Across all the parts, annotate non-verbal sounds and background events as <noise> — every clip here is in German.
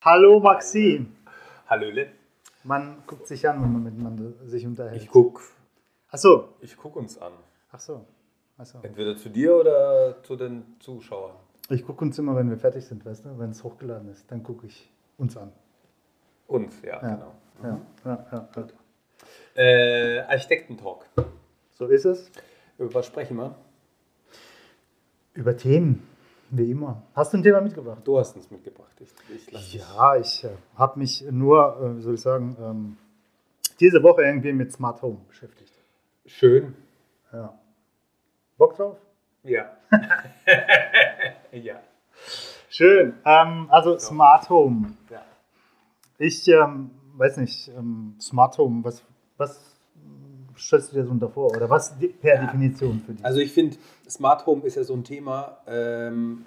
Hallo Maxim. Hallöle. Man guckt sich an, wenn man miteinander sich unterhält. Ich guck, Ach so. ich guck uns an. Ach so. Ach so. Entweder zu dir oder zu den Zuschauern. Ich gucke uns immer, wenn wir fertig sind, weißt du, wenn es hochgeladen ist, dann gucke ich uns an. Uns, ja, Ja. genau. Ja, ja, ja, ja. Äh, Architektentalk. So ist es. Über was sprechen wir? Über Themen, wie immer. Hast du ein Thema mitgebracht? Du hast uns mitgebracht. Ich, ich. Ja, ich äh, habe mich nur, äh, wie soll ich sagen, ähm, diese Woche irgendwie mit Smart Home beschäftigt. Schön. Ja. Bock drauf? Ja. <laughs> ja. Schön. Ähm, also Smart Home. ja. Ich ähm, weiß nicht, ähm, Smart Home, was, was stellst du dir so unter vor? Oder was per Ja. Definition für dich? Also ich finde, Smart Home ist ja so ein Thema, ähm,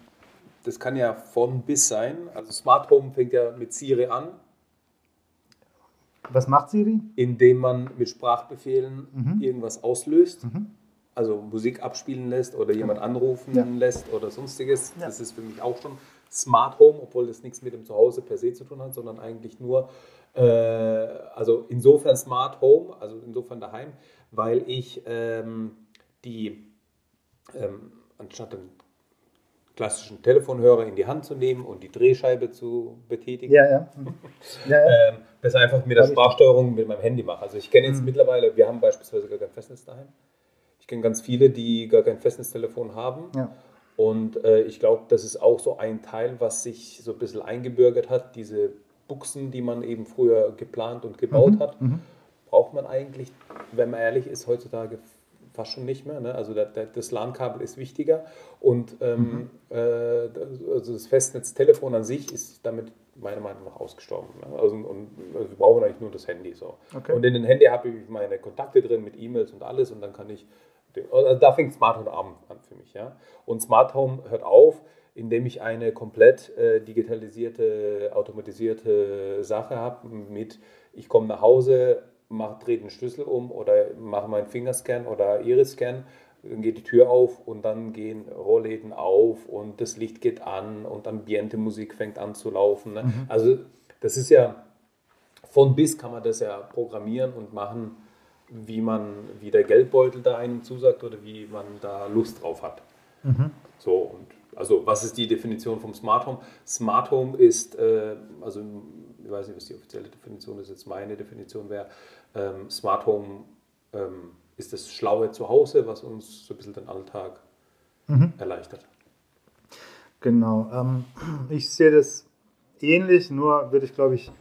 das kann ja von bis sein. Also Smart Home fängt ja mit Siri an, was macht Siri? indem man mit Sprachbefehlen Mhm. irgendwas auslöst. Mhm. Also Musik abspielen lässt oder jemand anrufen Ja. lässt oder sonstiges. Ja. Das ist für mich auch schon Smart Home, obwohl das nichts mit dem Zuhause per se zu tun hat, sondern eigentlich nur, äh, also insofern Smart Home, also insofern daheim, weil ich ähm, die, ähm, anstatt einen klassischen Telefonhörer in die Hand zu nehmen und die Drehscheibe zu betätigen, Ja, ja. Ja, ja. <laughs> ähm, das einfach mit der. Sprachsteuerung mit meinem Handy mache. Also ich kenne jetzt Mhm. mittlerweile, wir haben beispielsweise gar kein Festnetz daheim. Ich kenne ganz viele, die gar kein Festnetztelefon haben. ja. Und äh, ich glaube, das ist auch so ein Teil, was sich so ein bisschen eingebürgert hat. Diese Buchsen, die man eben früher geplant und gebaut Mhm. hat, Mhm. braucht man eigentlich, wenn man ehrlich ist, heutzutage fast schon nicht mehr. Ne? Also der, der, das LAN-Kabel ist wichtiger und ähm, Mhm. äh, das- also das Festnetztelefon an sich ist damit meiner Meinung nach ausgestorben. Ne? Also, und, also wir brauchen eigentlich nur das Handy. So. Okay. Und in den Handy habe ich meine Kontakte drin mit E-Mails und alles und dann kann ich, also da fängt Smart Home an, an für mich. Ja? Und Smart Home hört auf, indem ich eine komplett äh, digitalisierte, automatisierte Sache habe mit, ich komme nach Hause, drehe den Schlüssel um oder mache meinen Fingerscan oder Iris-Scan, dann geht die Tür auf und dann gehen Rollläden auf und das Licht geht an und Ambiente-Musik fängt an zu laufen. Ne? Also das ist ja, von bis kann man das ja programmieren und machen, wie man, wie der Geldbeutel da einem zusagt oder wie man da Lust drauf hat. Mhm. So, und also was ist die Definition vom Smart Home? Smart Home ist, äh, also ich weiß nicht, was die offizielle Definition ist, jetzt meine Definition wäre, ähm, Smart Home ähm, ist das schlaue Zuhause, was uns so ein bisschen den Alltag Mhm. erleichtert. Genau. Ähm, ich sehe das ähnlich, nur würde ich, glaube ich,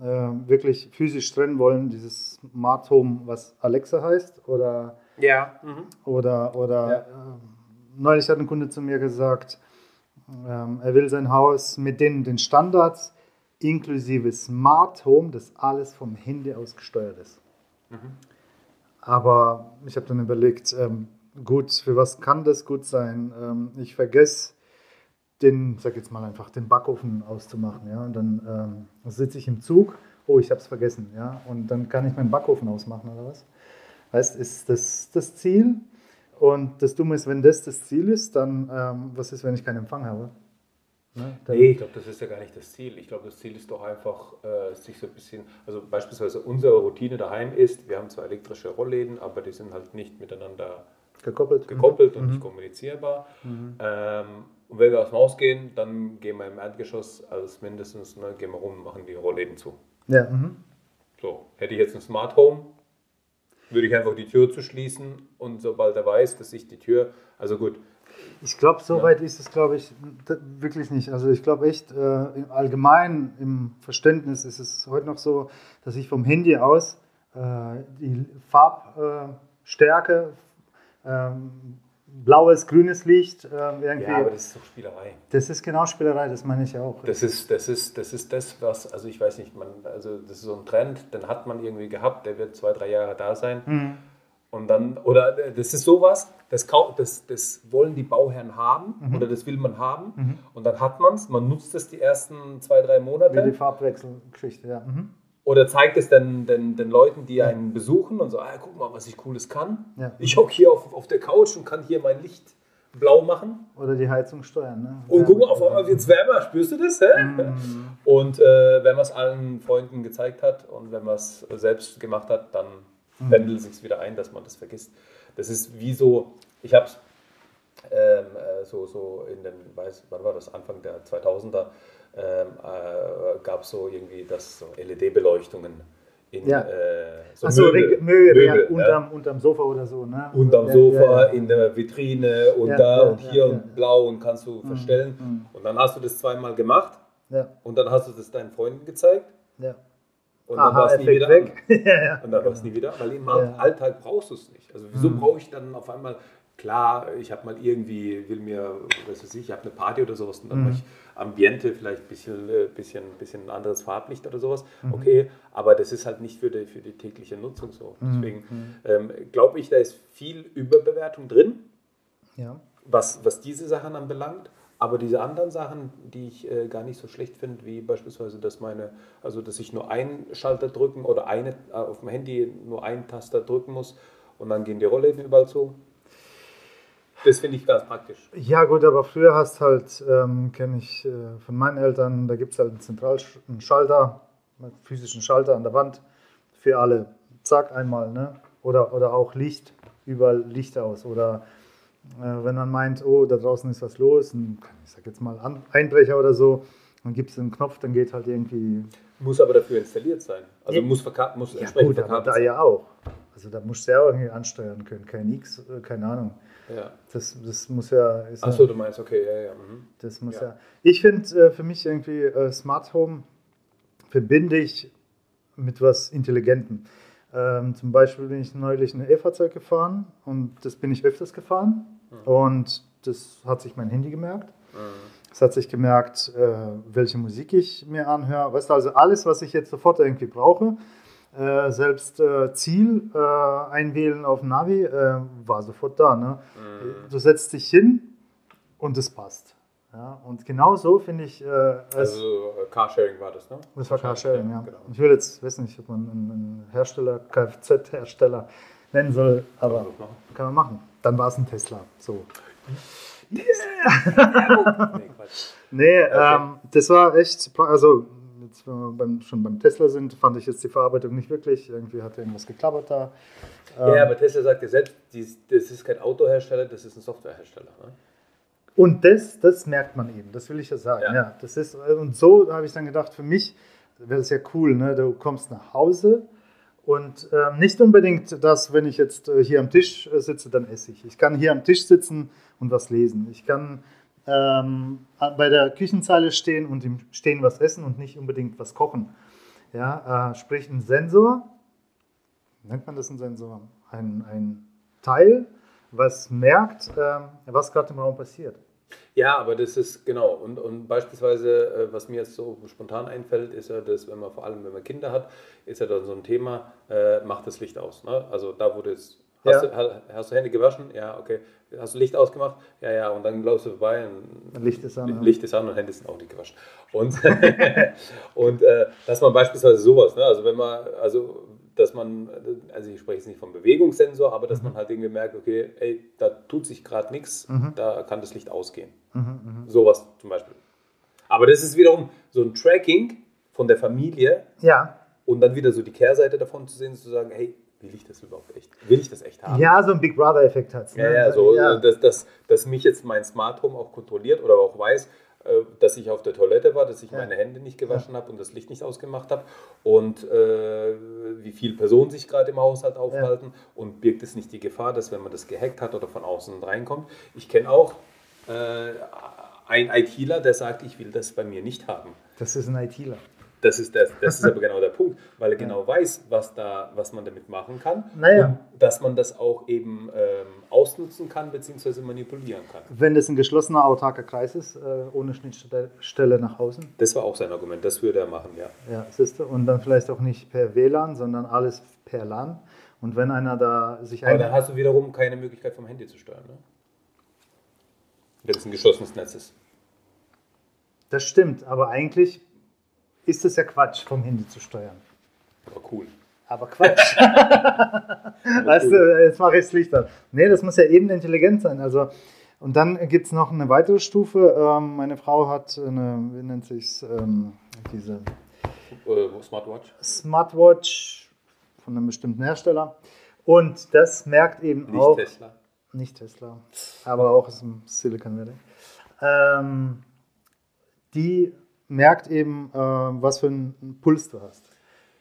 äh, wirklich physisch trennen wollen, dieses Smart Home, was Alexa heißt, oder Ja. Oder, oder Ja. ähm, neulich hat ein Kunde zu mir gesagt, ähm, er will sein Haus mit den, den Standards inklusive Smart Home, das alles vom Handy aus gesteuert ist. Aber ich habe dann überlegt, ähm, gut, für was kann das gut sein? Ähm, ich vergesse den, sag jetzt mal einfach, den Backofen auszumachen, ja, und dann ähm, sitze ich im Zug, oh, ich habe es vergessen, ja, und dann kann ich meinen Backofen ausmachen oder was? Heißt, ist das das Ziel? Und das Dumme ist, wenn das das Ziel ist, dann ähm, was ist, wenn ich keinen Empfang habe? Ne? Dann, Nee, ich glaube, das ist ja gar nicht das Ziel. Ich glaube, das Ziel ist doch einfach, äh, sich so ein bisschen, also beispielsweise unsere Routine daheim ist, wir haben zwar elektrische Rollläden, aber die sind halt nicht miteinander Gekoppelt. gekoppelt und Mhm. nicht kommunizierbar. Ähm, und wenn wir aus dem Haus gehen, dann gehen wir im Erdgeschoss als mindestens, ne, gehen wir rum und machen die Rollläden zu. Ja, mhm. So, hätte ich jetzt ein Smart Home, würde ich einfach die Tür zu schließen und sobald er weiß, dass ich die Tür, also gut, Ich glaube, so weit ist es, glaube ich, wirklich nicht. Also ich glaube echt, äh, im Allgemeinen im Verständnis ist es heute noch so, dass ich vom Handy aus äh, die Farbstärke, ähm, blaues, grünes Licht, äh, irgendwie, ja, aber das ist doch Spielerei. das ist genau Spielerei, das meine ich auch. Das ist, das ist, das ist das, was, also ich weiß nicht, man, also das ist so ein Trend, den hat man irgendwie gehabt, der wird zwei, drei Jahre da sein. Mhm. Und dann, oder das ist sowas, das, das, das wollen die Bauherren haben Mhm. oder das will man haben. Und dann hat man es, man nutzt es die ersten zwei, drei Wie die Monate Farbwechselgeschichte, ja. Oder zeigt es dann den, den Leuten, die einen besuchen und so, ah, guck mal, was ich Cooles kann. Ja. Ich hocke hier auf, auf der Couch und kann hier mein Licht blau machen. Oder die Heizung steuern. Ne? Und guck mal, auf einmal wird es wärmer. Spürst du das? Mhm. Und äh, wenn man es allen Freunden gezeigt hat und wenn man es selbst gemacht hat, dann Mhm. pendelt sich wieder ein, dass man das vergisst. Das ist wie so, ich habe es ähm, äh, so, so in den, weiß, wann war das, Anfang der 2000er, ähm, äh, gab es so irgendwie das so LED-Beleuchtungen in Ja. äh, so Achso, Möbel, Möbel, Möbel, ja, unterm, unterm Sofa oder so. Ne? unterm Ja, Sofa, ja, ja. in der Vitrine und Ja, da ja, und ja, hier ja, und ja. blau und kannst du verstellen. mhm. Und dann hast du das zweimal gemacht Ja, und dann hast du das deinen Freunden gezeigt ja. und dann war es nie wieder weg. <laughs> ja, ja. Und dann war es nie wieder, weil im Ja. Alltag brauchst du es nicht. Also wieso Mhm. brauche ich dann auf einmal, klar, ich habe mal irgendwie, will mir, was weiß ich, ich habe eine Party oder sowas und dann Mhm. mache ich Ambiente, vielleicht ein bisschen, äh, bisschen, bisschen ein anderes Farblicht oder sowas. Mhm. Okay, aber das ist halt nicht für die, für die tägliche Nutzung so. Mhm. Deswegen ähm, glaube ich, da ist viel Überbewertung drin ja. was, was diese Sachen anbelangt. Aber diese anderen Sachen, die ich äh, gar nicht so schlecht finde, wie beispielsweise, dass meine, also dass ich nur einen Schalter drücken oder eine äh, auf dem Handy nur einen Taster drücken muss und dann gehen die Rollläden überall zu. Das finde ich ganz praktisch. Ja, gut, aber früher hast halt, ähm, kenne ich äh, von meinen Eltern, da gibt es halt einen Zentralsch einen Schalter, einen physischen Schalter an der Wand für alle. Zack, einmal, ne? Oder, oder auch Licht, überall Licht aus. Oder äh, wenn man meint, oh, da draußen ist was los, ein, ich sag jetzt mal An Einbrecher oder so, dann gibt es einen Knopf, dann geht halt irgendwie. Muss aber dafür installiert sein. Also Ja. muss, muss Ja, entsprechend gut, aber da ja auch. Also da musst du ja irgendwie ansteuern können. Kein X, äh, keine Ahnung. Ja. Das, das muss ja. Ist ja Achso, du meinst, okay, ja, ja. Mhm. Das muss Ja. ja. Ich finde äh, für mich irgendwie äh, Smart Home verbinde ich mit was Intelligentem. Ähm, zum Beispiel bin ich neulich ein E-Fahrzeug gefahren und das bin ich öfters gefahren und das hat sich mein Handy gemerkt. Es hat sich gemerkt, äh, welche Musik ich mir anhöre. Weißt du, also alles, was ich jetzt sofort irgendwie brauche, äh, selbst äh, Ziel äh, einwählen auf Navi, äh, war sofort da. Ne? Du setzt dich hin und es passt. Ja? Und genau so finde ich, äh, Also Carsharing war das, ne? das war Carsharing, ja. Genau. Ich will jetzt, weiß nicht, ob man einen, Hersteller, Kfz-Hersteller nennen soll, aber Kann man machen. kann man machen. Dann war es ein Tesla. So. Nee, Quatsch. <laughs> Nee, Okay. ähm, das war echt, also wenn wir beim, schon beim Tesla sind, fand ich jetzt die Verarbeitung nicht wirklich. Irgendwie hat irgendwas geklappert da. Ähm, Ja, aber Tesla sagt ja selbst, das ist kein Autohersteller, das ist ein Softwarehersteller. Ne? Und das, das merkt man eben, das will ich ja sagen. Ja. Ja. das ist, und so habe ich dann gedacht, für mich wäre das ja cool, ne? du kommst nach Hause und ähm, nicht unbedingt das, wenn ich jetzt äh, hier am Tisch äh, sitze, dann esse ich. Ich kann hier am Tisch sitzen und was lesen. Ich kann ähm, bei der Küchenzeile stehen und im Stehen was essen und nicht unbedingt was kochen. Ja, äh, sprich ein Sensor, nennt man das ein Sensor? Ein, ein Teil, was merkt, ähm, was gerade im Raum passiert. Ja, aber das ist genau. Und, und beispielsweise, äh, was mir jetzt so spontan einfällt, ist ja, dass, wenn man vor allem, wenn man Kinder hat, ist ja dann so ein Thema, äh, macht das Licht aus. Ne? Also da, wo du jetzt, hast, Ja. du, ha- hast du Hände gewaschen? Ja, okay. Hast du Licht ausgemacht? Ja, ja. Und dann läufst du vorbei und Licht ist an. Licht ist an und Hände sind auch nicht gewaschen. Und, <laughs> und äh, dass man beispielsweise sowas, ne? also wenn man, also dass man, also ich spreche jetzt nicht vom Bewegungssensor, aber dass man halt irgendwie merkt, okay, ey, da tut sich gerade nichts, da kann das Licht ausgehen. Mhm, Sowas zum Beispiel. Aber das ist wiederum so ein Tracking von der Familie Ja. und dann wieder so die Kehrseite davon zu sehen, zu sagen, hey, will ich das überhaupt echt? Will ich das echt haben? ja, so ein Big Brother-Effekt hat es. Ja, ja, so, Dass, dass, dass mich jetzt mein Smart Home auch kontrolliert oder auch weiß, äh, dass ich auf der Toilette war, dass ich Ja. meine Hände nicht gewaschen habe und das Licht nicht ausgemacht habe und äh, wie viele Personen sich gerade im Haushalt aufhalten und birgt es nicht die Gefahr, dass wenn man das gehackt hat oder von außen reinkommt. Ich kenne auch äh, einen ITler, der sagt, ich will das bei mir nicht haben. Das ist ein ITler. Das ist, das, das ist aber <laughs> genau der Punkt, weil er genau weiß, was, da, was man damit machen kann Naja. und dass man das auch eben ähm, ausnutzen kann bzw. manipulieren kann. Wenn das ein geschlossener, autarker Kreis ist, äh, ohne Schnittstelle nach außen, Das war auch sein Argument, das würde er machen, ja. ja, siehst du, und dann vielleicht auch nicht per WLAN, sondern alles per LAN. Und wenn einer da sich Aber dann hast du wiederum keine Möglichkeit vom Handy zu steuern, ne? Wenn es ein geschlossenes Netz ist. Das stimmt, aber eigentlich ist es ja Quatsch, vom Handy zu steuern. Aber cool. Aber Quatsch. <laughs> weißt du, jetzt mache ich das Licht an. Nee, das muss ja eben intelligent sein. Also Und dann gibt es noch eine weitere Stufe. Ähm, meine Frau hat eine, wie nennt sich ähm, diese äh, Smartwatch? Smartwatch von einem bestimmten Hersteller. Und das merkt eben Nicht auch. Tesla. Nicht Tesla, aber auch aus dem Silicon Valley. Ähm, die merkt eben, äh, was für einen Puls du hast.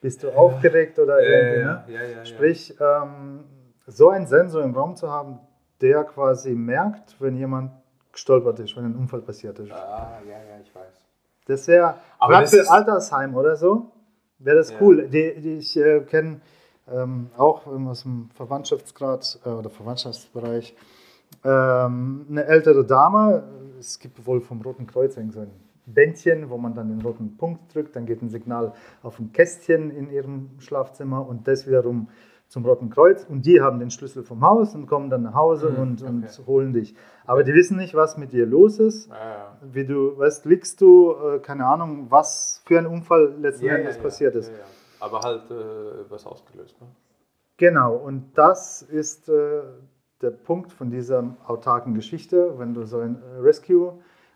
Bist du aufgeregt oder Ja, irgendwie, ja, ne? ja, ja, ja. Sprich, ähm, so einen Sensor im Raum zu haben, der quasi merkt, wenn jemand gestolpert ist, wenn ein Unfall passiert ist. Ah, ja, ja, ich weiß. Das wäre, für Altersheim oder so, wäre das Ja. cool. Die, die ich äh, kenne ähm, auch aus dem Verwandtschaftsgrad äh, oder Verwandtschaftsbereich ähm, eine ältere Dame. Es gibt wohl vom Roten Kreuz irgend so ein Bändchen, wo man dann den roten Punkt drückt, dann geht ein Signal auf ein Kästchen in ihrem Schlafzimmer und das wiederum zum Roten Kreuz und die haben den Schlüssel vom Haus und kommen dann nach Hause Mhm, und, und okay. holen dich. Aber die wissen nicht, was mit dir los ist Ah, ja. wie du, weißt, liegst du, äh, keine Ahnung, was für ein Unfall letzten Ja, Endes ja, passiert ist. Aber halt äh, was ausgelöst. Ne? Genau, und das ist äh, der Punkt von dieser autarken Geschichte. Wenn du so ein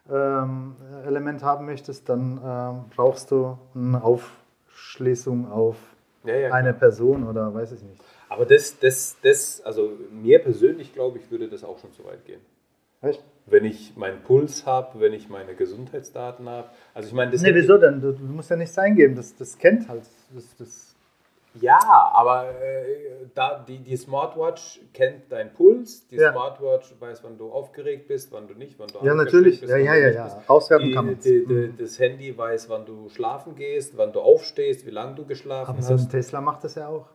äh, Rescue-Element haben möchtest, dann ähm, brauchst du eine Aufschließung auf Ja, ja, eine klar. Person oder weiß ich nicht. Aber das, das, das, also mir persönlich glaube ich, würde das auch schon so weit gehen. Echt? Wenn ich meinen Puls habe, wenn ich meine Gesundheitsdaten habe. Also ich meine, das Nee, wieso denn? Du, du musst ja nichts eingeben, das, das kennt halt. Das, das, Ja, aber äh, da, die, die Smartwatch kennt deinen Puls, die Ja. Smartwatch weiß, wann du aufgeregt bist, wann du nicht, wann du ja, natürlich. bist, Ja, ja, ja, ja. Auswerten Die, kann man die, die, das Handy weiß, wann du schlafen gehst, wann du aufstehst, wie lange du geschlafen Aber so ein hast. Tesla macht das ja auch.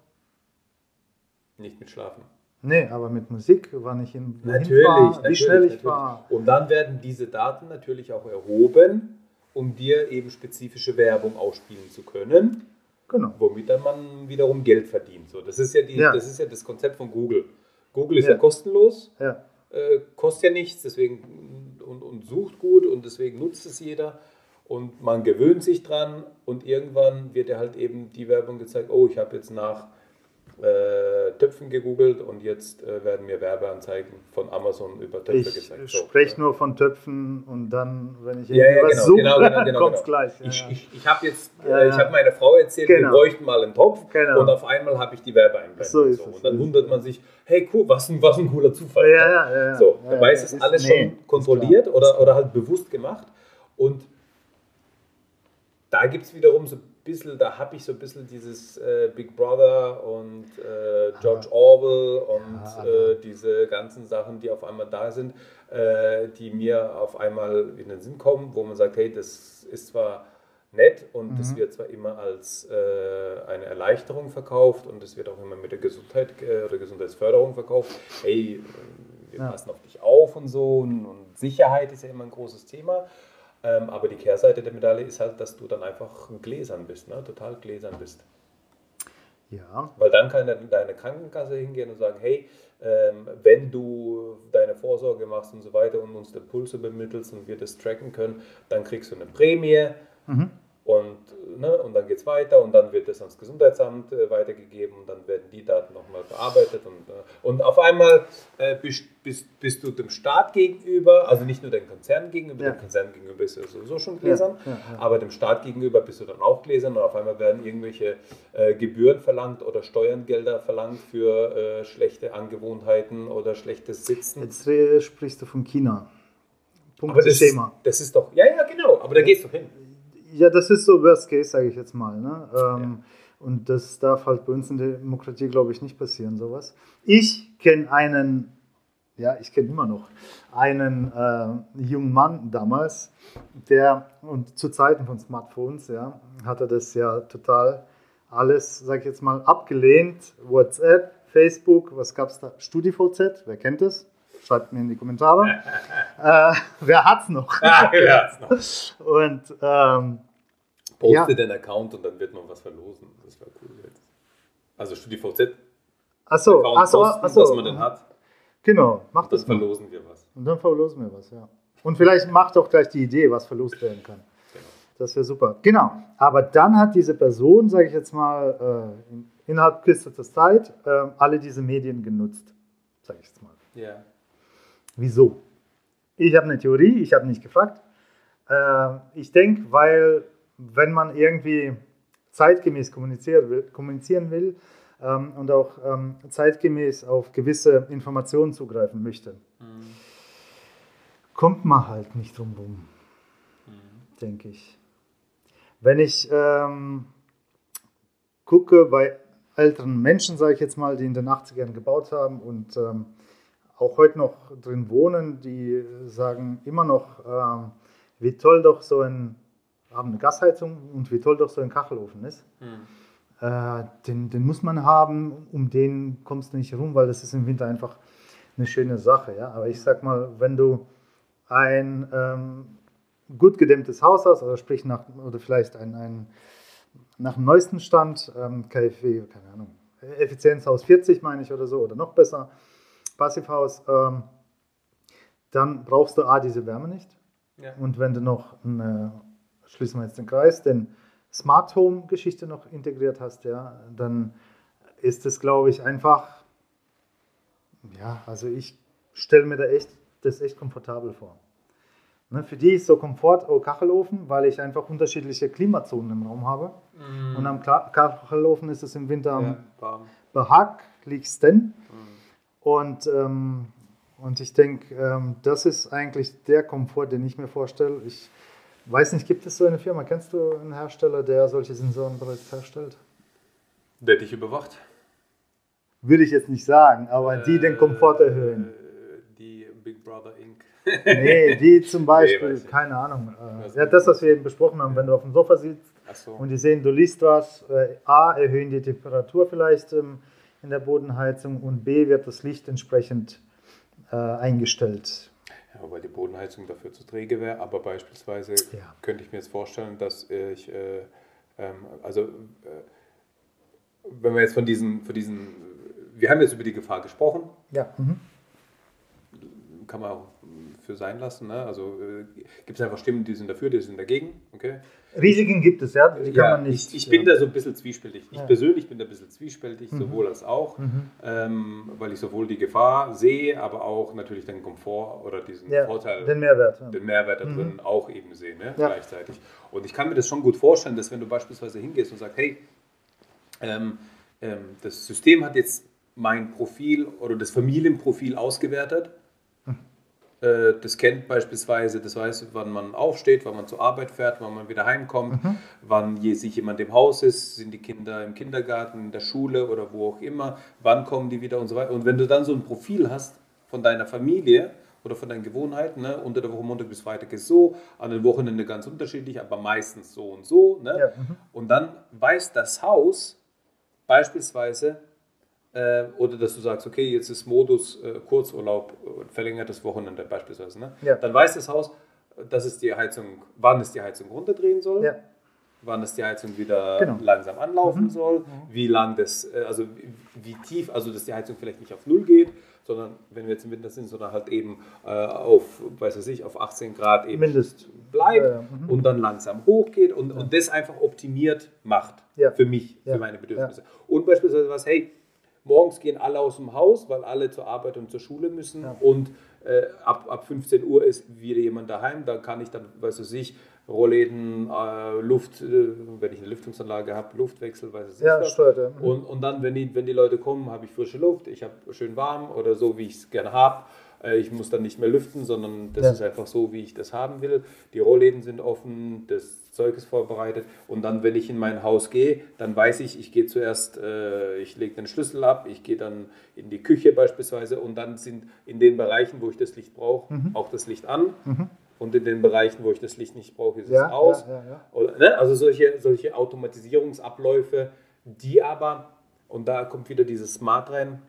Nicht mit Schlafen. Nee, aber mit Musik, wann ich in, Natürlich, wie natürlich, schnell ich natürlich. war. Und dann werden diese Daten natürlich auch erhoben, um dir eben spezifische Werbung ausspielen zu können, Genau. womit dann man wiederum Geld verdient. So, das, ist ja die, Ja. das ist ja das Konzept von Google. Google ist Ja. ja, kostenlos, Ja. äh, kostet ja nichts, deswegen und, und sucht gut und deswegen nutzt es jeder. Und man gewöhnt sich dran und irgendwann wird ja halt eben die Werbung gezeigt, oh, ich habe jetzt nach äh, Töpfen gegoogelt und jetzt äh, werden mir Werbeanzeigen von Amazon über Töpfe Ich gezeigt. spreche nur von Töpfen und dann, wenn ich Ja, ja, irgendwas genau, suche, genau, genau, genau, kommt's genau. gleich. Ja, Ich, ja. ich, ich habe jetzt, Ja, äh, ja. ich habe meiner Frau erzählt, Genau. wir bräuchten mal einen Topf Genau. und auf einmal habe ich die Werbeeinblendung. So ist so. es, Und dann so wundert es. man sich, hey cool, was ein, was ein cooler Zufall. Ja, ja, ja, ja. So, Ja, dabei ja, ist ist- alles nee, schon kontrolliert oder, oder halt bewusst gemacht. Und da gibt es wiederum so bisschen, da habe ich so ein bisschen dieses äh, Big Brother und äh, George Orwell und Ja, aber- äh, diese ganzen Sachen, die auf einmal da sind, äh, die mir auf einmal in den Sinn kommen, wo man sagt, hey, das ist zwar nett und Mhm. das wird zwar immer als äh, eine Erleichterung verkauft und es wird auch immer mit der Gesundheit äh, oder Gesundheitsförderung verkauft. Hey, wir Ja. passen auf dich auf und so und, und Sicherheit ist ja immer ein großes Thema. Ähm, aber die Kehrseite der Medaille ist halt, dass du dann einfach gläsern bist, ne? total gläsern bist. Ja, Weil dann kann deine, deine Krankenkasse hingehen und sagen, hey, ähm, wenn du deine Vorsorge machst und so weiter und uns den Puls übermittelst und wir das tracken können, dann kriegst du eine Prämie Mhm. Und, ne, und dann geht es weiter und dann wird das ans Gesundheitsamt äh, weitergegeben und dann werden die Daten nochmal bearbeitet und, äh, und auf einmal äh, bist, bist, bist du dem Staat gegenüber, also nicht nur dem Konzern gegenüber, Ja. dem Konzern gegenüber bist du sowieso schon gläsern, Ja, ja, aber dem Staat gegenüber bist du dann auch gläsern und auf einmal werden irgendwelche äh, Gebühren verlangt oder Steuergelder verlangt für äh, schlechte Angewohnheiten oder schlechtes Sitzen. jetzt sprichst du von China. aber das, Punktschema. das ist doch, ja, ja, genau, aber da gehst du hin. Ja, das ist so Worst Case, sage ich jetzt mal. Ne? Ähm, Und das darf halt bei uns in der Demokratie, glaube ich, nicht passieren, sowas. Ich kenne einen, ja, ich kenne immer noch einen äh, jungen Mann damals, der, und zu Zeiten von Smartphones, ja, hat er das ja total alles, sage ich jetzt mal, abgelehnt. WhatsApp, Facebook, was gab es da? StudiVZ, wer kennt das? Schreibt mir in die Kommentare. <laughs> äh, wer hat's noch? Ah, ja, Und ähm, Poste Ja. den Account und dann wird man was verlosen. Das wäre cool jetzt. Also StudiVZ achso, achso, posten, achso. dass man den hat. Genau, mach Und dann das mal. verlosen wir was. Und dann verlosen wir was, ja. Und vielleicht macht auch gleich die Idee, was verlost werden kann. Genau. Das wäre super. Genau. Aber dann hat diese Person, sage ich jetzt mal, äh, in- innerhalb kürzester Zeit äh, alle diese Medien genutzt. Sage ich jetzt mal. Ja. Wieso? Ich habe eine Theorie, ich habe nicht gefragt. Äh, ich denke, weil wenn man irgendwie zeitgemäß kommunizieren will, kommunizieren will ähm, und auch ähm, zeitgemäß auf gewisse Informationen zugreifen möchte, mhm. kommt man halt nicht drum rum, mhm. denke ich. Wenn ich ähm, gucke bei älteren Menschen, sage ich jetzt mal, die in den 80ern gebaut haben und ähm, auch heute noch drin wohnen, die sagen immer noch, ähm, wie toll doch so ein, haben eine Gasheizung und wie toll doch so ein Kachelofen ist. Mhm. Äh, den, den muss man haben, um den kommst du nicht rum, weil das ist im Winter einfach eine schöne Sache. Ja? Aber ich sag mal, wenn du ein ähm, gut gedämmtes Haus hast, oder sprich nach, oder vielleicht ein, ein nach dem neuesten Stand, ähm, KfW, keine Ahnung, Effizienzhaus 40 meine ich oder so, oder noch besser, Passivhaus, ähm, dann brauchst du A, diese Wärme nicht. Ja. Und wenn du noch, eine, schließen wir jetzt den Kreis, den Smart Home Geschichte noch integriert hast, ja, dann ist es, glaube ich, einfach, ja, also ich stelle mir da echt, das echt komfortabel vor. Ne, für die ist so Komfort oh, Kachelofen, weil ich einfach unterschiedliche Klimazonen im Raum habe. Mm. Und am Kachelofen ist es im Winter ja, behaglichsten. Und, ähm, und ich denke, ähm, das ist eigentlich der Komfort, den ich mir vorstelle. Ich weiß nicht, gibt es so eine Firma? Kennst du einen Hersteller, der solche Sensoren bereits herstellt? Der dich überwacht? Würde ich jetzt nicht sagen, aber äh, die den Komfort erhöhen. Die Big Brother Inc. nee, die <laughs> zum Beispiel, nee, keine Ahnung. Äh, ja, das, was wir eben besprochen haben, wenn du auf dem Sofa sitzt so. und die sehen, du liest was, äh, A, erhöhen die Temperatur vielleicht ähm, in der Bodenheizung und B, wird das Licht entsprechend äh, eingestellt. Ja, weil die Bodenheizung dafür zu träge wäre, aber beispielsweise ja. könnte ich mir jetzt vorstellen, dass ich, äh, ähm, also äh, wenn wir jetzt von diesen, von diesen, wir haben jetzt über die Gefahr gesprochen. Ja. Mhm. Kann man auch für sein lassen. Ne? Also äh, gibt es einfach Stimmen, die sind dafür, die sind dagegen. Okay? Risiken gibt es, ja. Die ja, nicht, ich, ich bin da so ein bisschen zwiespältig. Ich ja. persönlich bin da ein bisschen zwiespältig, mhm. sowohl als auch, mhm. ähm, weil ich sowohl die Gefahr sehe, aber auch natürlich den Komfort oder diesen Vorteil, den Mehrwert, den Mehrwert da drin mhm. auch eben sehe, ne? gleichzeitig. Und ich kann mir das schon gut vorstellen, dass wenn du beispielsweise hingehst und sagst, hey, ähm, ähm, das System hat jetzt mein Profil oder das Familienprofil ausgewertet das kennt beispielsweise, das weiß, wann man aufsteht, wann man zur Arbeit fährt, wann man wieder heimkommt, mhm. wann je, sich jemand im Haus ist, sind die Kinder im Kindergarten, in der Schule oder wo auch immer, wann kommen die wieder und so weiter. Und wenn du dann so ein Profil hast von deiner Familie oder von deinen Gewohnheiten, ne, unter der Woche Montag bis Freitag ist so, an den Wochenenden ganz unterschiedlich, aber meistens so und so. Ne? Ja, mhm. Und dann weiß das Haus beispielsweise, äh, oder dass du sagst, okay, jetzt ist Modus äh, Kurzurlaub, äh, verlängertes Wochenende beispielsweise. Ne? Ja. Dann weiß das Haus, dass es die Heizung, wann es die Heizung runterdrehen soll. Ja. Wann es die Heizung wieder genau. langsam anlaufen mhm. soll, mhm. wie lang das, äh, also wie, tief, also dass die Heizung vielleicht nicht auf Null geht, sondern wenn wir jetzt im Winter sind, sondern halt eben äh, auf, weiß ich, auf 18 Grad eben Mindest. bleibt ja. Mhm. und dann langsam hochgeht und, und das einfach optimiert macht für mich, für meine Bedürfnisse. Und beispielsweise was, hey, Morgens gehen alle aus dem Haus, weil alle zur Arbeit und zur Schule müssen. Ja. Und äh, ab, ab 15 Uhr ist wieder jemand daheim. Da kann ich dann, weiß ich nicht, Rollläden, äh, Luft, äh, wenn ich eine Lüftungsanlage habe, Luftwechsel, weiß ich ja, steuert, ja. Mhm. Und, und dann, wenn die, wenn die Leute kommen, habe ich frische Luft, ich habe schön warm oder so, wie ich es gerne habe. Äh, ich muss dann nicht mehr lüften, sondern das ja. ist einfach so, wie ich das haben will. Die Rollläden sind offen, das Zeug ist vorbereitet. Und dann, wenn ich in mein Haus gehe, dann weiß ich, ich gehe zuerst, äh, ich lege den Schlüssel ab, ich gehe dann in die Küche beispielsweise und dann sind in den Bereichen, wo ich das Licht brauche, mhm. auch das Licht an. Mhm. Und in den Bereichen, wo ich das Licht nicht brauche, ist ja, es aus. Ja, Oder, ne? Also solche, solche Automatisierungsabläufe, die aber, und da kommt wieder dieses Smart rein,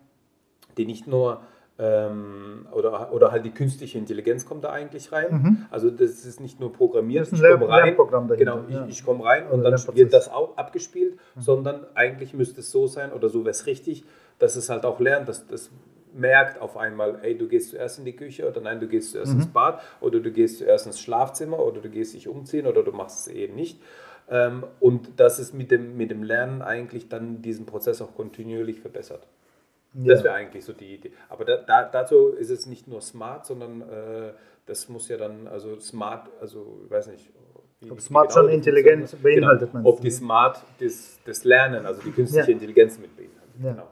die nicht nur ähm, oder, oder halt die künstliche Intelligenz kommt da eigentlich rein. Mhm. Also das ist nicht nur programmiert, ich komme rein, genau, ich, ja. ich komme rein und dann wird das auch abgespielt, mhm. sondern eigentlich müsste es so sein oder so wäre es richtig, dass es halt auch lernt, dass das merkt auf einmal, ey, du gehst zuerst in die Küche oder nein, du gehst zuerst mhm. ins Bad oder du gehst zuerst ins Schlafzimmer oder du gehst dich umziehen oder du machst es eben nicht. Ähm, und dass es mit dem, mit dem Lernen eigentlich dann diesen Prozess auch kontinuierlich verbessert. Das wäre eigentlich so die Idee. Aber da, da, dazu ist es nicht nur smart, sondern äh, das muss ja dann, also smart, also ich weiß nicht. Ob smart genau schon intelligent genau, beinhaltet genau, Ob die smart das, das Lernen, also die künstliche ja. Intelligenz mit beinhaltet. Ja. Genau.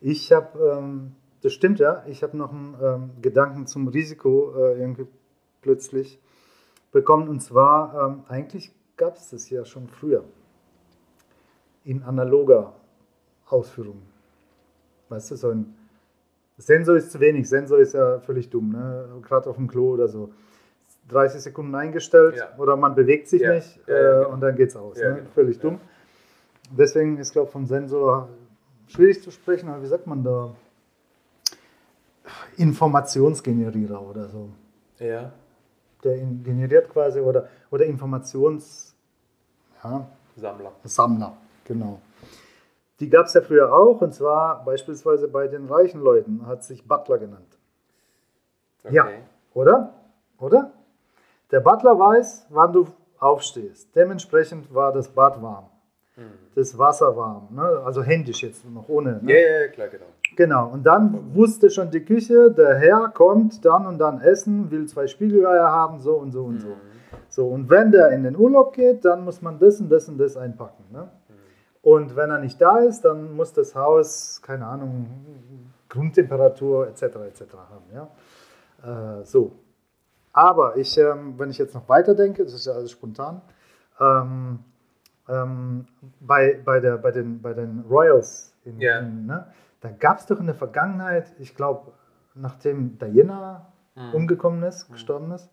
Ich habe, ähm, das stimmt ja, ich habe noch einen ähm, Gedanken zum Risiko äh, irgendwie plötzlich bekommen. Und zwar, ähm, eigentlich gab es das ja schon früher in analoger Ausführung. Weißt du, so ein Sensor ist zu wenig. Sensor ist ja völlig dumm, ne? gerade auf dem Klo oder so. 30 Sekunden eingestellt ja. oder man bewegt sich ja. nicht äh, ja, genau. und dann geht es aus. Ne? Genau. Völlig dumm. Deswegen ist, glaube ich, vom Sensor schwierig zu sprechen, aber wie sagt man da? Informationsgenerierer oder so. Ja. Der generiert quasi oder, oder Informations. Ja, Sammler. Sammler, genau. Die gab es ja früher auch, und zwar beispielsweise bei den reichen Leuten, hat sich Butler genannt. Okay. Ja, oder? Oder? Der Butler weiß, wann du aufstehst. Dementsprechend war das Bad warm, mhm. das Wasser warm, ne? also händisch jetzt noch ohne. Ne? Ja, ja, klar, genau. Genau, und dann wusste schon die Küche, der Herr kommt dann und dann essen, will zwei Spiegeleier haben, so und so und mhm. so. So, und wenn der in den Urlaub geht, dann muss man das und das und das einpacken. Ne? Und wenn er nicht da ist, dann muss das Haus, keine Ahnung, Grundtemperatur etc. etc. haben. Ja? Äh, so. Aber ich, ähm, wenn ich jetzt noch weiter denke, das ist ja alles spontan, ähm, ähm, bei, bei, der, bei, den, bei den Royals, in, yeah. in, ne, da gab es doch in der Vergangenheit, ich glaube, nachdem Diana mhm. umgekommen ist, mhm. gestorben ist,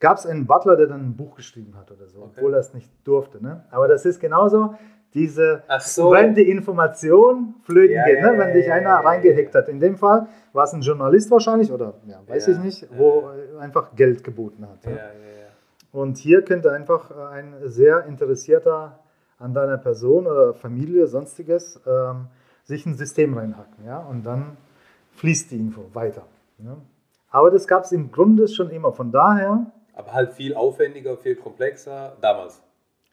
gab es einen Butler, der dann ein Buch geschrieben hat oder so, okay. obwohl er es nicht durfte. Ne? Aber das ist genauso, diese so. wenn die Information flöten ja, geht, ne? wenn dich einer reingehackt hat. In dem Fall war es ein Journalist wahrscheinlich oder ja, weiß ich nicht, wo einfach Geld geboten hat. Und hier könnte einfach ein sehr interessierter an deiner Person oder Familie, sonstiges, ähm, sich ein System reinhacken. Ja? Und dann fließt die Info weiter. Ja? Aber das gab es im Grunde schon immer. Von daher. Aber halt viel aufwendiger, viel komplexer damals.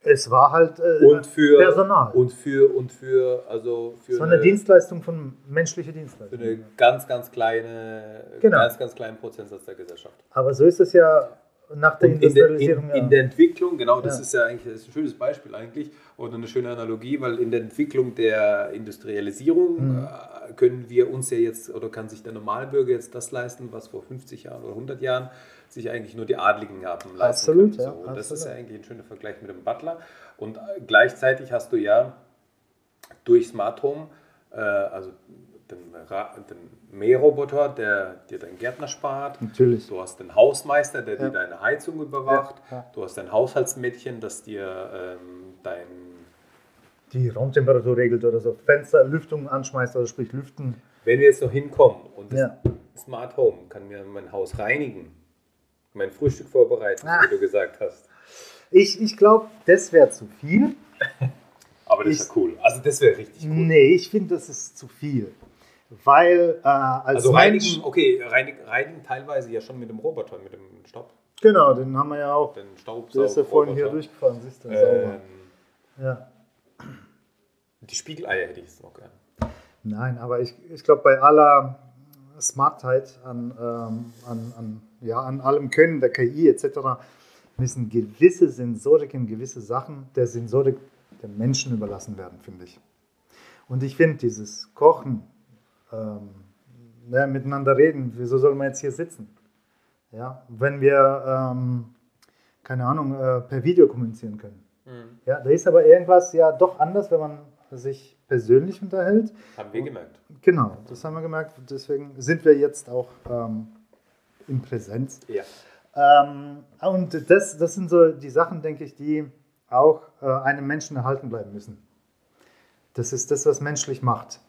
Es war halt äh, und für, Personal. Und für, und für, also für. Es war eine, eine Dienstleistung von menschlicher Dienstleistung. Für eine ganz, ganz kleine, genau. ganz, ganz kleinen Prozentsatz der Gesellschaft. Aber so ist es ja nach der und Industrialisierung. In der, in, in der Entwicklung, genau, das ja. ist ja eigentlich das ist ein schönes Beispiel eigentlich oder eine schöne Analogie, weil in der Entwicklung der Industrialisierung mhm. äh, können wir uns ja jetzt oder kann sich der Normalbürger jetzt das leisten, was vor 50 Jahren oder 100 Jahren sich eigentlich nur die Adligen haben leisten Absolut, können. So, und absolut. das ist ja eigentlich ein schöner Vergleich mit dem Butler. Und äh, gleichzeitig hast du ja durch Smart Home, äh, also den, den Mähroboter, der dir deinen Gärtner spart. Natürlich. Du hast den Hausmeister, der ja. dir deine Heizung überwacht. Ja, ja. Du hast ein Haushaltsmädchen, das dir ähm, dein die Raumtemperatur regelt oder so Fenster, Lüftung anschmeißt, also sprich Lüften. Wenn wir jetzt noch hinkommen und das Smart Home kann mir mein Haus reinigen, mein Frühstück vorbereiten, ah. wie du gesagt hast. Ich, ich glaube, das wäre zu viel. <laughs> Aber das ist ja cool. Also das wäre richtig cool. Nee, ich finde, das ist zu viel. Weil äh, als Also reinigen, okay, reinigen, reinigen teilweise ja schon mit dem Roboter, mit dem Staub. Genau, den haben wir ja auch. Den Staubsaug. Der ist ja vorhin hier durchgefahren, siehst du. Ähm, ja. Die Spiegeleier hätte ich jetzt noch gerne. Nein, aber ich, ich glaube, bei aller Smartheit an, ähm, an, an ja, an allem Können der KI etc. müssen gewisse Sensoriken, gewisse Sachen der Sensorik der Menschen überlassen werden, finde ich. Und ich finde dieses Kochen, ähm, ja, miteinander reden, wieso soll man jetzt hier sitzen? Ja, wenn wir, ähm, keine Ahnung, äh, per Video kommunizieren können. Mhm. Ja, da ist aber irgendwas ja doch anders, wenn man sich persönlich unterhält. Haben wir gemerkt. Genau, das haben wir gemerkt. Deswegen sind wir jetzt auch ähm, in Präsenz. Ja. Ähm, und das, das sind so die Sachen, denke ich, die auch äh, einem Menschen erhalten bleiben müssen. Das ist das, was menschlich macht.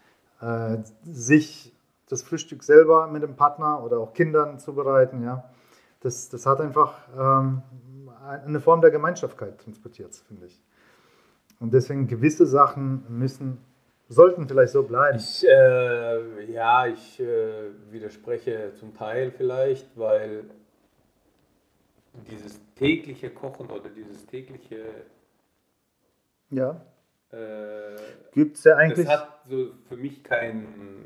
Äh, sich das Frühstück selber mit dem Partner oder auch Kindern zubereiten, ja. Das, das hat einfach ähm, eine Form der Gemeinschaftlichkeit transportiert, finde ich. Und deswegen gewisse Sachen müssen sollten vielleicht so bleiben. Ich, äh, ja, ich äh, widerspreche zum Teil vielleicht, weil dieses tägliche Kochen oder dieses tägliche ja. Äh, Gibt es ja eigentlich. Das hat so für mich kein,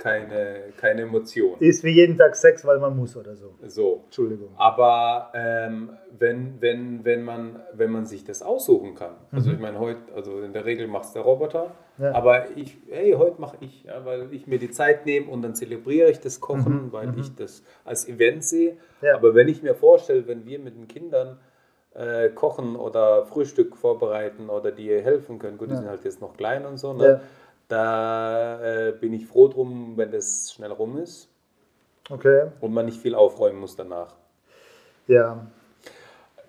keine, keine Emotion. Ist wie jeden Tag Sex, weil man muss oder so. So. Entschuldigung. Aber ähm, wenn, wenn, wenn, man, wenn man sich das aussuchen kann, also Mhm. ich meine, heute, also in der Regel macht es der Roboter, Ja. aber ich, hey, heute mache ich, ja, weil ich mir die Zeit nehme und dann zelebriere ich das Kochen, Mhm, weil mhm. ich das als Event sehe. Ja. Aber wenn ich mir vorstelle, wenn wir mit den Kindern äh, kochen oder Frühstück vorbereiten oder die helfen können, gut, die sind halt jetzt noch klein und so, ne? Da äh, bin ich froh drum, wenn das schnell rum ist Okay. und man nicht viel aufräumen muss danach. Ja.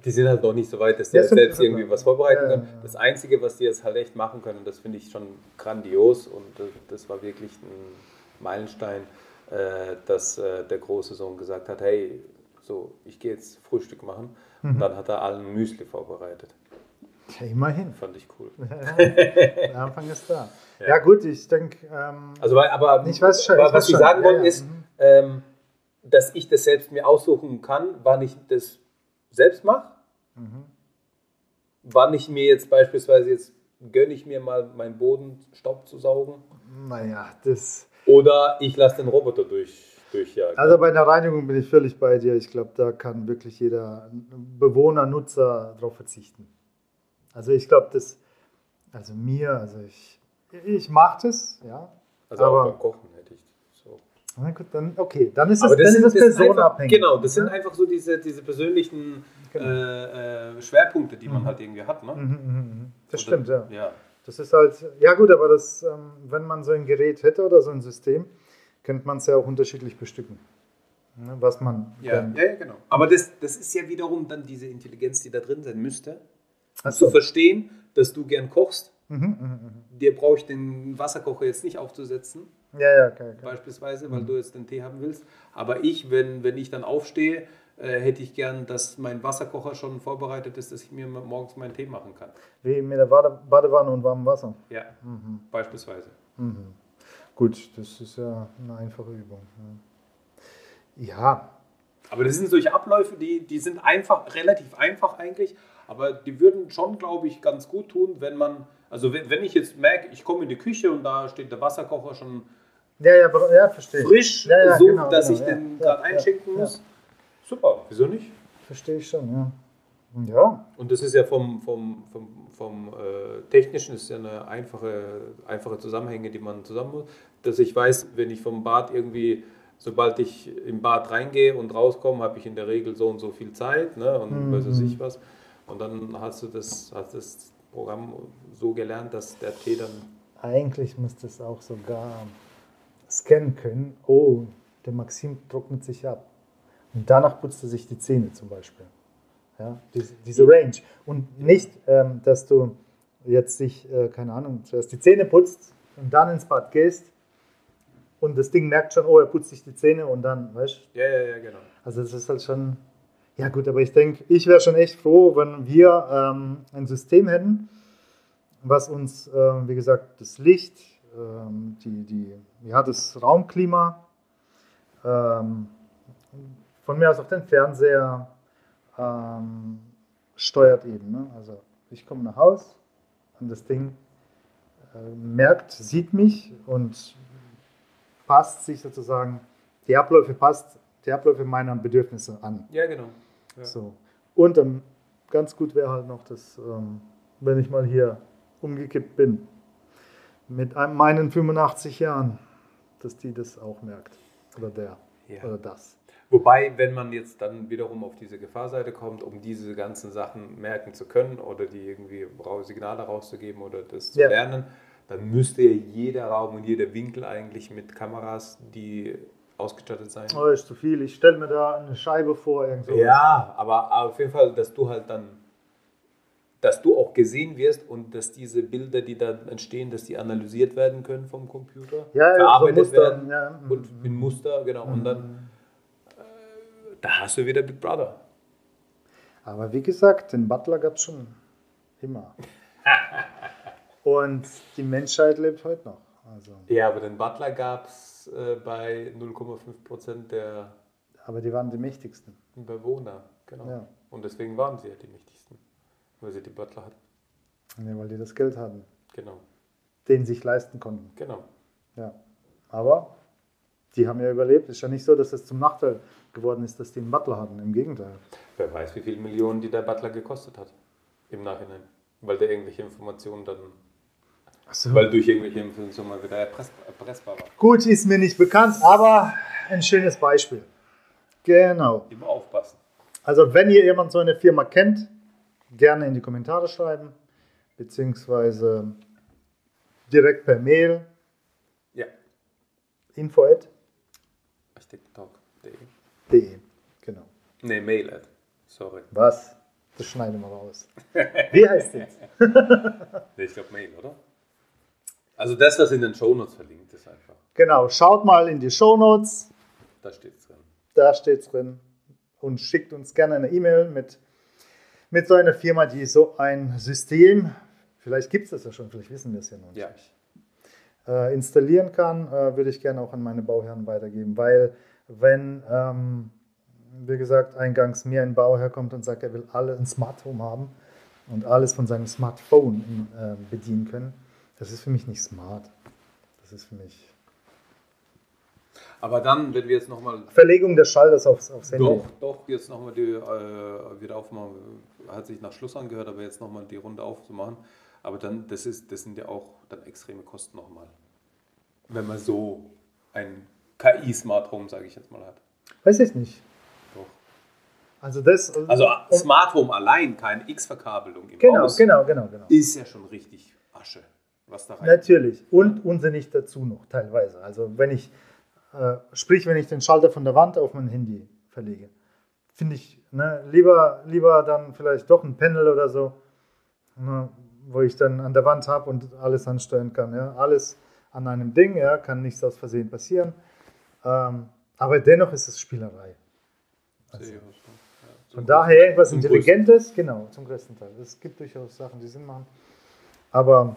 Die sind halt noch nicht so weit, dass die Ja, jetzt stimmt, selbst irgendwie was vorbereiten Ja, können. ja. Das Einzige, was die jetzt halt echt machen können, und das finde ich schon grandios und das war wirklich ein Meilenstein, äh, dass äh, der große Sohn gesagt hat, hey, so, ich gehe jetzt Frühstück machen. Mhm. Und dann hat er allen Müsli vorbereitet. Ja immerhin. Fand ich cool. Der Anfang ist da. Ja, gut, ich denke. Ähm, Also, aber Ich weiß schon, was ich sagen Ja, wollte, ja. ist, Mhm. ähm, dass ich das selbst mir aussuchen kann, wann ich das selbst mache. Mhm. Wann ich mir jetzt beispielsweise jetzt gönne ich mir mal meinen Boden Staub zu saugen naja, das. oder ich lasse den Roboter durch, durchjagen. Also bei der Reinigung bin ich völlig bei dir. Ich glaube, da kann wirklich jeder Bewohner, Nutzer drauf verzichten. Also ich glaube, das. Also mir, also ich. Ich mache das, ja. also auch aber- beim Kochen hätte ich so. Na gut, dann, okay, dann ist es, Aber dann ist das sind einfach, personenabhängig. genau, das sind ne? einfach so diese, diese persönlichen Genau. äh, äh, Schwerpunkte, die man Mhm. halt irgendwie hat. Ne? Mhm, mhm, mhm. Das Oder- stimmt, ja. ja. Das ist halt, ja gut, aber das, ähm, wenn man so ein Gerät hätte oder so ein System, könnte man es ja auch unterschiedlich bestücken. Ne, was man Ja, ja, ja, genau. Aber das, das ist ja wiederum dann diese Intelligenz, die da drin sein müsste. Ach Zu verstehen, dass du gern kochst. Mhm, mhm, mhm. Dir brauche ich den Wasserkocher jetzt nicht aufzusetzen, Ja, ja, okay, okay. beispielsweise, weil du jetzt den Tee haben willst. Aber ich, wenn, wenn ich dann aufstehe, äh, hätte ich gern, dass mein Wasserkocher schon vorbereitet ist, dass ich mir morgens meinen Tee machen kann. Wie mit der Bade Badewanne und warmem Wasser. Ja, Mhm. beispielsweise. Mhm. Gut, das ist ja eine einfache Übung. Ja, ja Aber das sind solche Abläufe, die, die sind einfach, relativ einfach eigentlich, aber die würden schon, glaube ich, ganz gut tun, wenn man, also wenn, wenn ich jetzt merke, ich komme in die Küche und da steht der Wasserkocher schon ja, ja, ja verstehe. frisch, Ja, ja, so genau, dass genau, ich ja, den ja, gerade ja. muss. Super, wieso nicht? Verstehe ich schon, ja. Ja, Und das ist ja vom, vom, vom, vom äh, Technischen ist ja eine einfache, einfache Zusammenhänge, die man zusammen muss. Dass ich weiß, wenn ich vom Bad irgendwie, sobald ich im Bad reingehe und rauskomme, habe ich in der Regel so und so viel Zeit ne, und Mhm. weiß ich was. Und dann hast du das, hast das Programm so gelernt, dass der Tee dann. eigentlich müsste es auch sogar scannen können. Oh, der Maxim trocknet sich ab. Und danach putzt er sich die Zähne zum Beispiel. Ja, diese, diese Range. Und nicht, ähm, dass du jetzt dich, äh, keine Ahnung, zuerst die Zähne putzt und dann ins Bad gehst und das Ding merkt schon, oh, er putzt sich die Zähne und dann, weißt du, Ja, ja, ja, genau. also das ist halt schon, ja gut, aber ich denke, ich wäre schon echt froh, wenn wir ähm, ein System hätten, was uns, ähm, wie gesagt, das Licht, ähm, die, die, ja, das Raumklima, ähm, von mir aus auch den Fernseher ähm, steuert eben. Ne? Also ich komme nach Haus und das Ding äh, merkt, sieht mich und passt sich sozusagen, die Abläufe passt, die Abläufe meiner Bedürfnisse an. Ja, genau. Ja. So. Und ähm, ganz gut wäre halt noch, dass, ähm, wenn ich mal hier umgekippt bin, mit einem, meinen 85 Jahren, dass die das auch merkt. Oder der. Ja. Oder das. Wobei, wenn man jetzt dann wiederum auf diese Gefahrseite kommt, um diese ganzen Sachen merken zu können oder die irgendwie Signale rauszugeben oder das zu Ja. lernen, dann müsste ja jeder Raum und jeder Winkel eigentlich mit Kameras, die ausgestattet sein. Oh, ist zu viel. Ich stelle mir da eine Scheibe vor. Irgend. Ja, aber auf jeden Fall, dass du halt dann, dass du auch gesehen wirst und dass diese Bilder, die dann entstehen, dass die analysiert werden können vom Computer, Ja, ja, so verarbeitet Muster, werden ja. Mhm. und in Muster, genau. Und dann, äh, da hast du wieder Big Brother. Aber wie gesagt, den Butler gab es schon immer. <laughs> Und die Menschheit lebt heute noch. Also, Ja, aber den Butler gab es äh, bei 0,5% der aber die waren die mächtigsten. Bewohner. Genau. Ja. Und deswegen waren sie ja die mächtigsten, weil sie die Butler hatten. Nee, weil die das Geld hatten. Genau. den sich leisten konnten. Genau. Ja. Aber die haben ja überlebt. Ist ja nicht so, dass es zum Nachteil geworden ist, dass die einen Butler hatten. Im Gegenteil. Wer weiß, wie viele Millionen die der Butler gekostet hat. Im Nachhinein. Weil der irgendwelche Informationen dann. So. Weil durch irgendwelche Informationen mal wieder erpress, erpressbar war. Gut, ist mir nicht bekannt, aber ein schönes Beispiel. Genau. Immer aufpassen. Also wenn ihr jemand so eine Firma kennt, gerne in die Kommentare schreiben, beziehungsweise direkt per Mail, Ja. info.de. Architektentalk.de. Genau. Nee, Mail ad. Sorry. Was? Das schneiden wir raus. Wie heißt das? Nee, ich glaube Mail, oder? Also das, was in den Shownotes verlinkt ist einfach. Genau, schaut mal in die Shownotes, Da steht es drin. da steht es drin. Und schickt uns gerne eine E-Mail mit, mit so einer Firma, die so ein System, vielleicht gibt es das ja schon, vielleicht wissen wir es ja noch nicht. Ja. äh, installieren kann, äh, würde ich gerne auch an meine Bauherren weitergeben, weil wenn, ähm, wie gesagt, eingangs mir ein Bauherr kommt und sagt, er will alle ein Smart Home haben und alles von seinem Smartphone äh, bedienen können, das ist für mich nicht smart. Das ist für mich Aber dann, wenn wir jetzt nochmal Verlegung des Schalters aufs, aufs Handy. Doch, doch, jetzt nochmal die äh, wieder aufmachen. Hat sich nach Schluss angehört, aber jetzt nochmal die Runde aufzumachen. Aber dann, das ist, das sind ja auch dann extreme Kosten nochmal. Wenn man so ein KI-Smart Home, sage ich jetzt mal, hat. Weiß ich nicht. Doch. Also das. Also und- Smart Home allein, keine X-Verkabelung im Genau, Haus, genau, genau, genau. ist ja schon richtig Asche, was da rein. Natürlich. Und unsinnig dazu noch, teilweise. Also wenn ich, äh, sprich, wenn ich den Schalter von der Wand auf mein Handy verlege, finde ich, ne, lieber, lieber dann vielleicht doch ein Panel oder so, ne, wo ich dann an der Wand habe und alles ansteuern kann. Ja. Alles an einem Ding, ja, kann nichts aus Versehen passieren. Ähm, aber dennoch ist es Spielerei. Sehe ich auch so. Ja, Von daher irgendwas Intelligentes, genau, zum größten Teil. Es gibt durchaus Sachen, die Sinn machen. Aber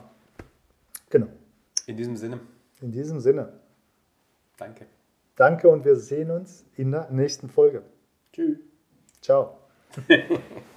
genau, In diesem Sinne, in diesem Sinne. danke. Danke und wir sehen uns in der nächsten Folge. Tschüss. Ciao. <laughs>